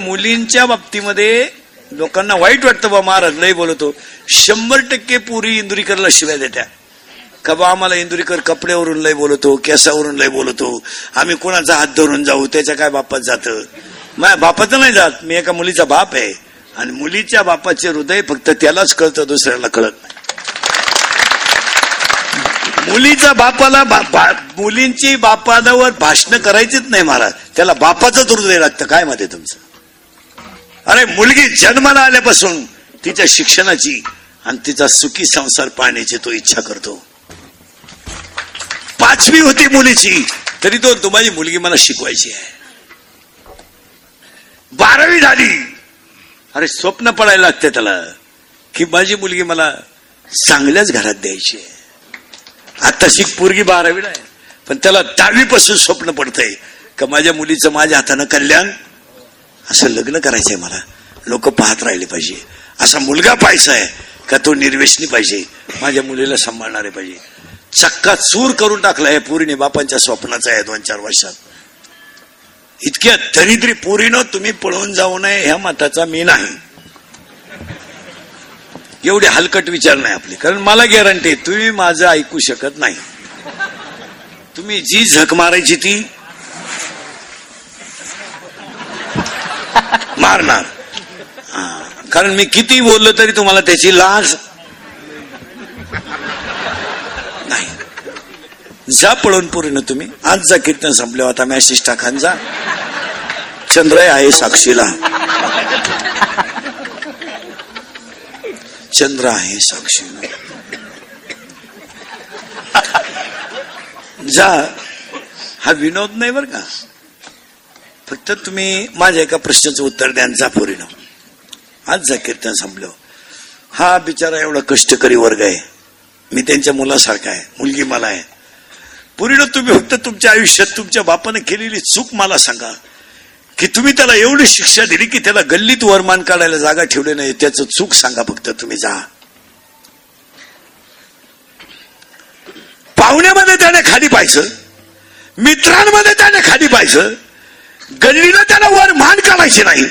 मुलींच्या बाबतीमध्ये लोकांना वाईट वाटतं बा महाराज लय बोलतो. शंभर टक्के पुरी इंदुरीकरला शिवाय देत्या. का बा आम्हाला इंदुरीकर कपड्यावरून लय बोलतो केसावरून लय बोलतो. आम्ही कोणाचा हात धरून जाऊ त्याच्या काय बापात जात? माझ्या बापाचं नाही जात मी एका मुलीचा बाप आहे. आणि मुलीच्या बापाचे हृदय फक्त त्यालाच कळतं दुसऱ्याला कळत नाही. मुलीच्या बापाला बा- बा- मुलींची बापादावर भाषण करायचीच नाही महाराज. त्याला बापाचंच हृदय लागतं काय मध्ये तुमचं? अरे मुलगी जन्माला आल्यापासून तिच्या शिक्षणाची आणि तिचा सुखी संसार पाहण्याची तो इच्छा करतो. पाचवी होती मुलीची. तरी तो तो माझी मुलगी मला शिकवायची आहे. बारावी झाली. अरे स्वप्न पडायला लागते त्याला की माझी मुलगी मला चांगल्याच घरात द्यायची आहे. आता शिक पोरगी बारावीला आहे. पण त्याला दहावीपासून स्वप्न पडतंय का माझ्या मुलीचं माझ्या हातानं कल्याण असं लग्न करायचंय मला. लोक पाहत राहिले पाहिजे. असा मुलगा पाहायचा आहे का तो निर्वेशनी पाहिजे? माझ्या मुलीला सांभाळणारे पाहिजे. चक्का चूर करून टाकला आहे पुरीने बापांच्या स्वप्नाचा आहे दोन चार वर्षात. इतक्या दरिद्री पुरीनं तुम्ही पळून जाऊ नये ह्या मताचा मी नाही. एवढे हलकट विचार नाही आपले. कारण मला गॅरंटी तुम्ही माझं ऐकू शकत नाही. तुम्ही जी झक मारायची ती मारणार कारण मी किती बोललो तरी तुम्हाला त्याची लाज नाही. जा पळून पूर्ण तुम्ही. आज जा कीर्तन संपल्यावर. आता मॅसेज टाकान जा. चंद्र आहे साक्षीला. चंद्र आहे साक्षीला. जा. हा विनोद नाही बर का? फक्त तुम्ही माझ्या एका प्रश्नाचं उत्तर द्या आणि जा आज जा कीर्तन संपलं. हा बिचारा एवढा कष्टकरी वर्ग आहे. मी त्यांच्या मुलासारखा आहे. मुलगी मला आहे. पूर्ण तुम्ही फक्त तुमच्या आयुष्यात तुमच्या बापाने केलेली चूक मला सांगा. की तुम्ही त्याला एवढी शिक्षा दिली की त्याला गल्लीत वरमान काढायला जागा ठेवली नाही. त्याचं चूक सांगा फक्त तुम्ही जा. पाहुण्यामध्ये त्याने खाली पाहायचं. मित्रांमध्ये त्याने खाली पाहायचं. गल्लीला त्याला वर मान काढायची नाही.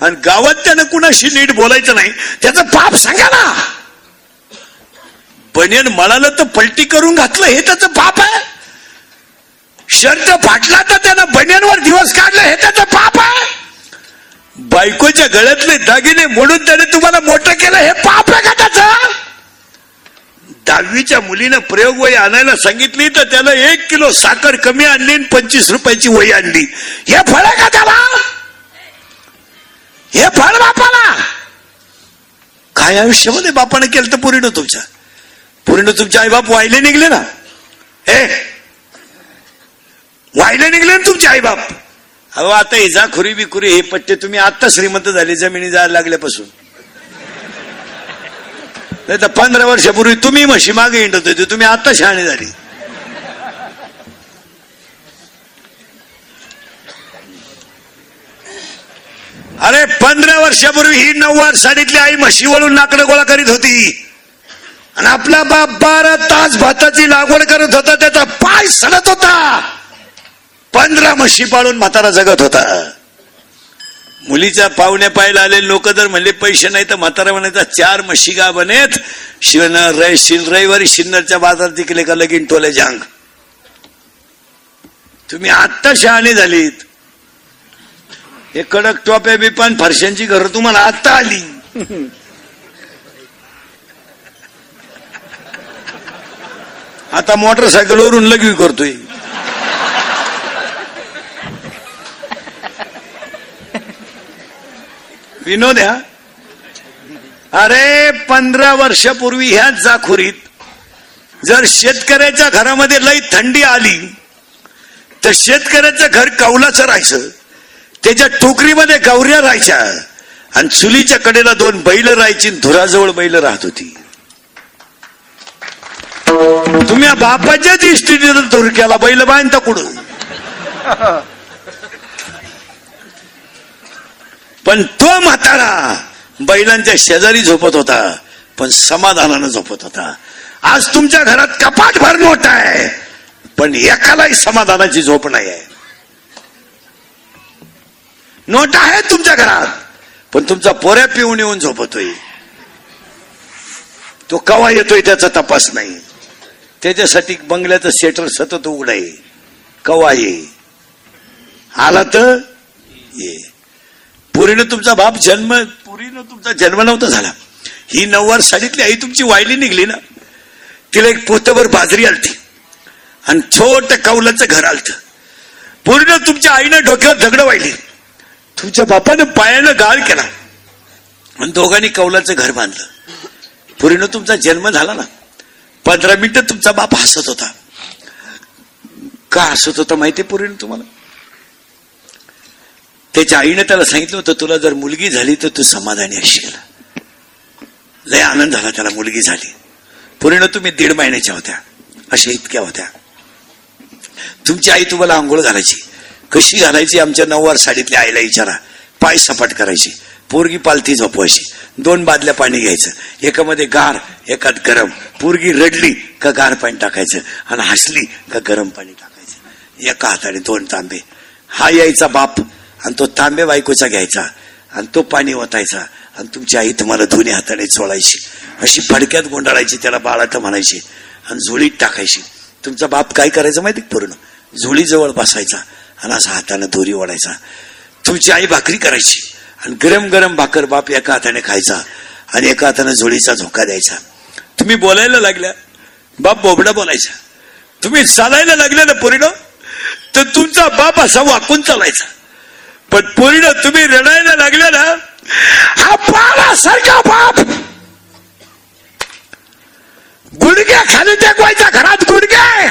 आणि गावात त्यानं कुणाशी नीट बोलायचं नाही. त्याचं पाप सांगा ना. बनियन मळालं तर पलटी करून घातलं हे त्याचं पाप आहे. शर्ट फाटला तर त्यानं बनियनवर दिवस काढला हे त्याचं पाप आहे. बायकोच्या गळ्यातले दागिने म्हणून त्याने तुम्हाला मोठं केलं हे पाप आहे का दहावीच्या मुलीनं प्रयोग वही आणायला सांगितली तर त्याला एक किलो साखर कमी आणली आणि पंचवीस रुपयाची वही आणली. हे फळ आहे का त्याला? हे फळ बापाला? काय आयुष्यामध्ये बापाने केलं तर पुरीनं तुमच्या पुरीनं आई बाप वाहिले निघले ना? हे? वाहिले निघले ना तुमचे आई बाप अहो आता इजा खुरी बिखुरी हे पट्टे तुम्ही आता श्रीमंत झाले जमिनी जायला लागल्यापासून. नाही तर पंधरा वर्षापूर्वी तुम्ही म्हशी मागे हिंडत होते तुम्ही आता शहाणे झाली. अरे पंधरा वर्षापूर्वी ही नऊवार साडीतली आई म्हशी वळून नाकडं गोळा करीत होती. आणि आपला बाप बारा तास भाताची लागवड करत होता त्याचा पाय सडत होता. पंधरा म्हशी पाळून म्हातारा जगत होता. मुलीच्या पाहुण्या पाहायला आले लोक जर म्हणले पैसे नाही तर म्हातारा म्हणायचा चार मशिगा बनेत शिवन रै शिल रविवारी शिन्नरच्या बाजारात तिकडे का लगीन टोले जांग तुम्ही आत्ता शहाणे झालीत. हे कडक टोप्या बिपान फरशांची घर तुम्हाला आत्ता आली. आता मोटरसायकलवरून लगवी करतोय. विनोद अरे पंधरा वर्षापूर्वी ह्या जाखुरीत जर शेतकऱ्याच्या घरामध्ये लई थंडी आली तर शेतकऱ्याचं घर कौलाचं राहायचं त्याच्या टोकरीमध्ये गौऱ्या राहायच्या आणि चुलीच्या कडेला दोन बैल राहायची धुराजवळ बैल राहत होती. तुम्ही बापाच्याच धुरू केला बैल बांधता कुठून पण तो म्हातारा बैलांच्या शेजारी झोपत होता पण समाधानानं झोपत होता. आज तुमच्या घरात कपाट भर नोट आहे पण एकालाही समाधानाची झोप नाही आहे नोट आहे तुमच्या घरात पण तुमचा पोऱ्या पिऊन येऊन झोपतोय. तो कवा येतोय त्याचा तपास नाही. त्याच्यासाठी बंगल्याचं सेटर सतत उघडाय कवा ये? आला तर ये. पुरीनं तुमचा बाप जन्म पुरीनं तुमचा जन्म नव्हता झाला. ही नऊवार साडीतली आई तुमची वायली निघली ना. तिला एक पोतभर बाजरी आलती. आणि छोट कौलाचं घर आलत. पूर्ण तुमच्या आईनं डोक्यावर दगड वाहिली. तुमच्या बापानं पायानं गाळ केला. आणि दोघांनी कौलाचं घर बांधलं. पुरीनं तुमचा जन्म झाला ना. पंधरा मिनिटं तुमचा बाप हसत होता. का हसत होता माहिती पुरीनं तुम्हाला? त्याच्या आईनं त्याला सांगितलं होतं तुला जर मुलगी झाली तर तू समाधानी असशील. लय आनंद झाला त्याला मुलगी झाली. पूर्ण तुम्ही दीड महिन्याच्या होत्या अशा इतक्या होत्या. तुमची आई तुम्हाला आंघोळ घालायची. कशी घालायची? आमच्या नऊवार साडीतल्या आईला विचारा. पाय सपाट करायची. पोरगी पालथी झोपवायची. दोन बादल्या पाणी घ्यायचं. एकामध्ये गार एकात गरम. पोरगी रडली का गार पाणी टाकायचं? आणि हसली का गरम पाणी टाकायचं? एका हाताने दोन तांबे. हा यायचा बाप आणि तो तांबे बायकोचा घ्यायचा. आणि तो पाणी ओतायचा. आणि तुमची आई तुम्हाला दोन्ही हाताने चोळायची. अशी फडक्यात गोंडाळायची त्याला बाळात म्हणायची. आणि झोळीत टाकायची. तुमचा बाप काय करायचं माहिती पूर्ण? झोळीजवळ बसायचा. आणि असा हाताने दोरी ओढायचा. तुमची आई भाकरी करायची. आणि गरम गरम भाकर बाप एका हाताने खायचा. आणि एका हाताने झोळीचा झोका द्यायचा. तुम्ही बोलायला लागल्या. बाप बोबडा बोलायचा. तुम्ही चालायला लागल्या ना पोरीनं? तर तुमचा बाप असा वाकून चालायचा. पण पूर्ण तुम्ही रडायला लागल्या ना हा बाळासारखा बाप. गुडघ्या खाली टेकवायचा घरात गुडघे.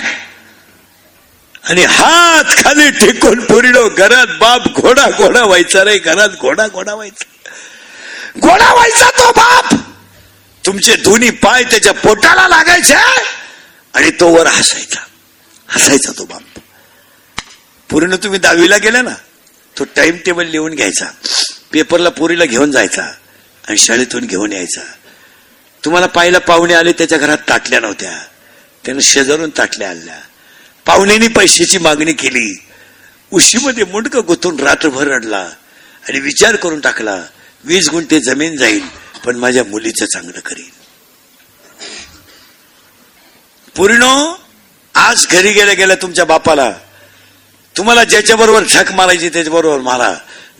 आणि हात खाली टेकून पुरिलो घरात बाप घोडा घोडा व्हायचा रे घरात घोडा घोडा व्हायचा. घोडा व्हायचा तो बाप. तुमचे दोन्ही पाय त्याच्या पोटाला लागायचे आणि तो वर हसायचा. हसायचा तो बाप. पूर्ण तुम्ही दहावीला गेले ना तो टाइम टेबल लिहून घ्यायचा. पेपरला पोरीला घेऊन जायचा आणि शाळेतून घेऊन यायचा. तुम्हाला पाहिलं पाहुणे आले त्याच्या घरात ताटल्या नव्हत्या. त्यानं शेजारून ताटल्या आणल्या. पाहुण्यांनी पैशाची मागणी केली. उशीमध्ये मुंडकं गुंतून रात्रभर रडला आणि विचार करून टाकला वीस गुंठे जमीन जाईल पण माझ्या मुलीचं चांगलं करीन. पूर्ण आज घरी गेल्या गेल्या तुमच्या बापाला तुम्हाला ज्याच्याबरोबर झक मारायची त्याच्याबरोबर मारा.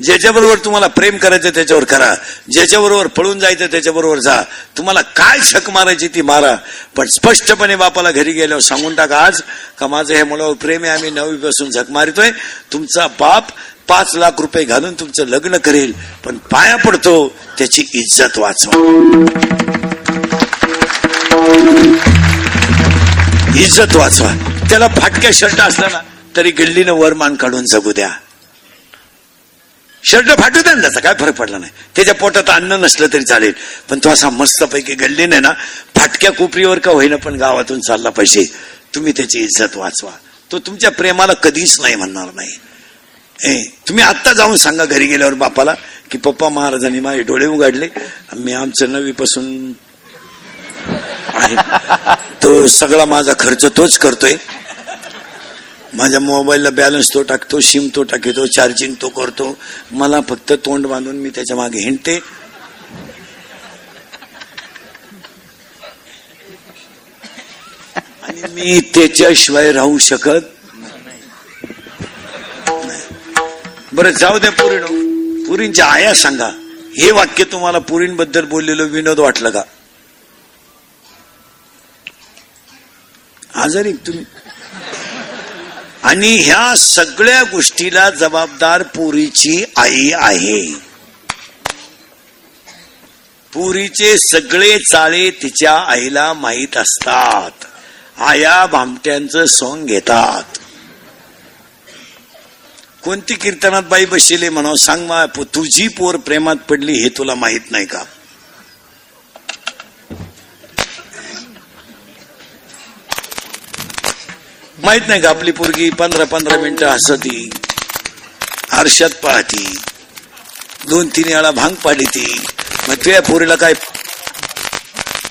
ज्याच्याबरोबर तुम्हाला प्रेम करायचं त्याच्यावर करा. ज्याच्याबरोबर पळून जायचं त्याच्याबरोबर जा. तुम्हाला काय झक मारायची ती मारा. पण स्पष्टपणे बापाला घरी गेल्यावर सांगून टाका आज का माझं हे मुलावर प्रेम आहे आम्ही नववीपासून झक मारितोय. तुमचा बाप पाच लाख रुपये घालून तुमचं लग्न करेल पण पाया पडतो त्याची इज्जत वाचवा. इज्जत वाचवा. त्याला फाटक्या शर्ट असला ना तरी गिल्लीनं वरमान काढून जगू द्या. शर्ट फाटू द्या त्याचा काय फरक पडला नाही. त्याच्या पोटात अन्न नसलं तरी चालेल. पण तो असा मस्तपैकी गल्लीने ना फाटक्या कोपरीवर का होईना पण गावातून चालला पाहिजे तुम्ही त्याची इज्जत वाचवा. तो तुमच्या प्रेमाला कधीच नाही म्हणणार नाही. ए तुम्ही आत्ता जाऊन सांगा घरी गेल्यावर बापाला की पप्पा महाराजांनी माझे डोळे उघडले. मी आमचं नवीपासून तो सगळा माझा खर्च तोच करतोय. माझ्या मोबाईलला बॅलन्स तो टाकतो सिम तो टाकतो चार्जिंग तो करतो. मला फक्त तोंड बांधून मी त्याच्यामागे हिंडते. आणि मी त्याच्याशिवाय राहू शकत नाही. बरं जाऊ द्या पुरीनो. पुरींच्या आया सांगा. हे वाक्य तुम्हाला पुरींबद्दल बोललेलो विनोद वाटलं का? आजारी तुम्ही. आणि ह्या सगळ्या गोष्टीला जबाबदार पुरीची आई आहे. पुरीचे सगळे चाळे तिच्या आईला माहीत असतात. आया भामट्यांचं सोंग घेतात. कोणती कीर्तनात बाई बशिले म्हणा सांग मा तुझी पोर प्रेमात पडली हे तुला माहीत नाही का? माहीत नाही का आपली पोरगी पंधरा पंधरा मिनिटं हसती आरशात पाहती दोन तीन वेळा भांग पाडी ती मग तुझ्या पोरीला काय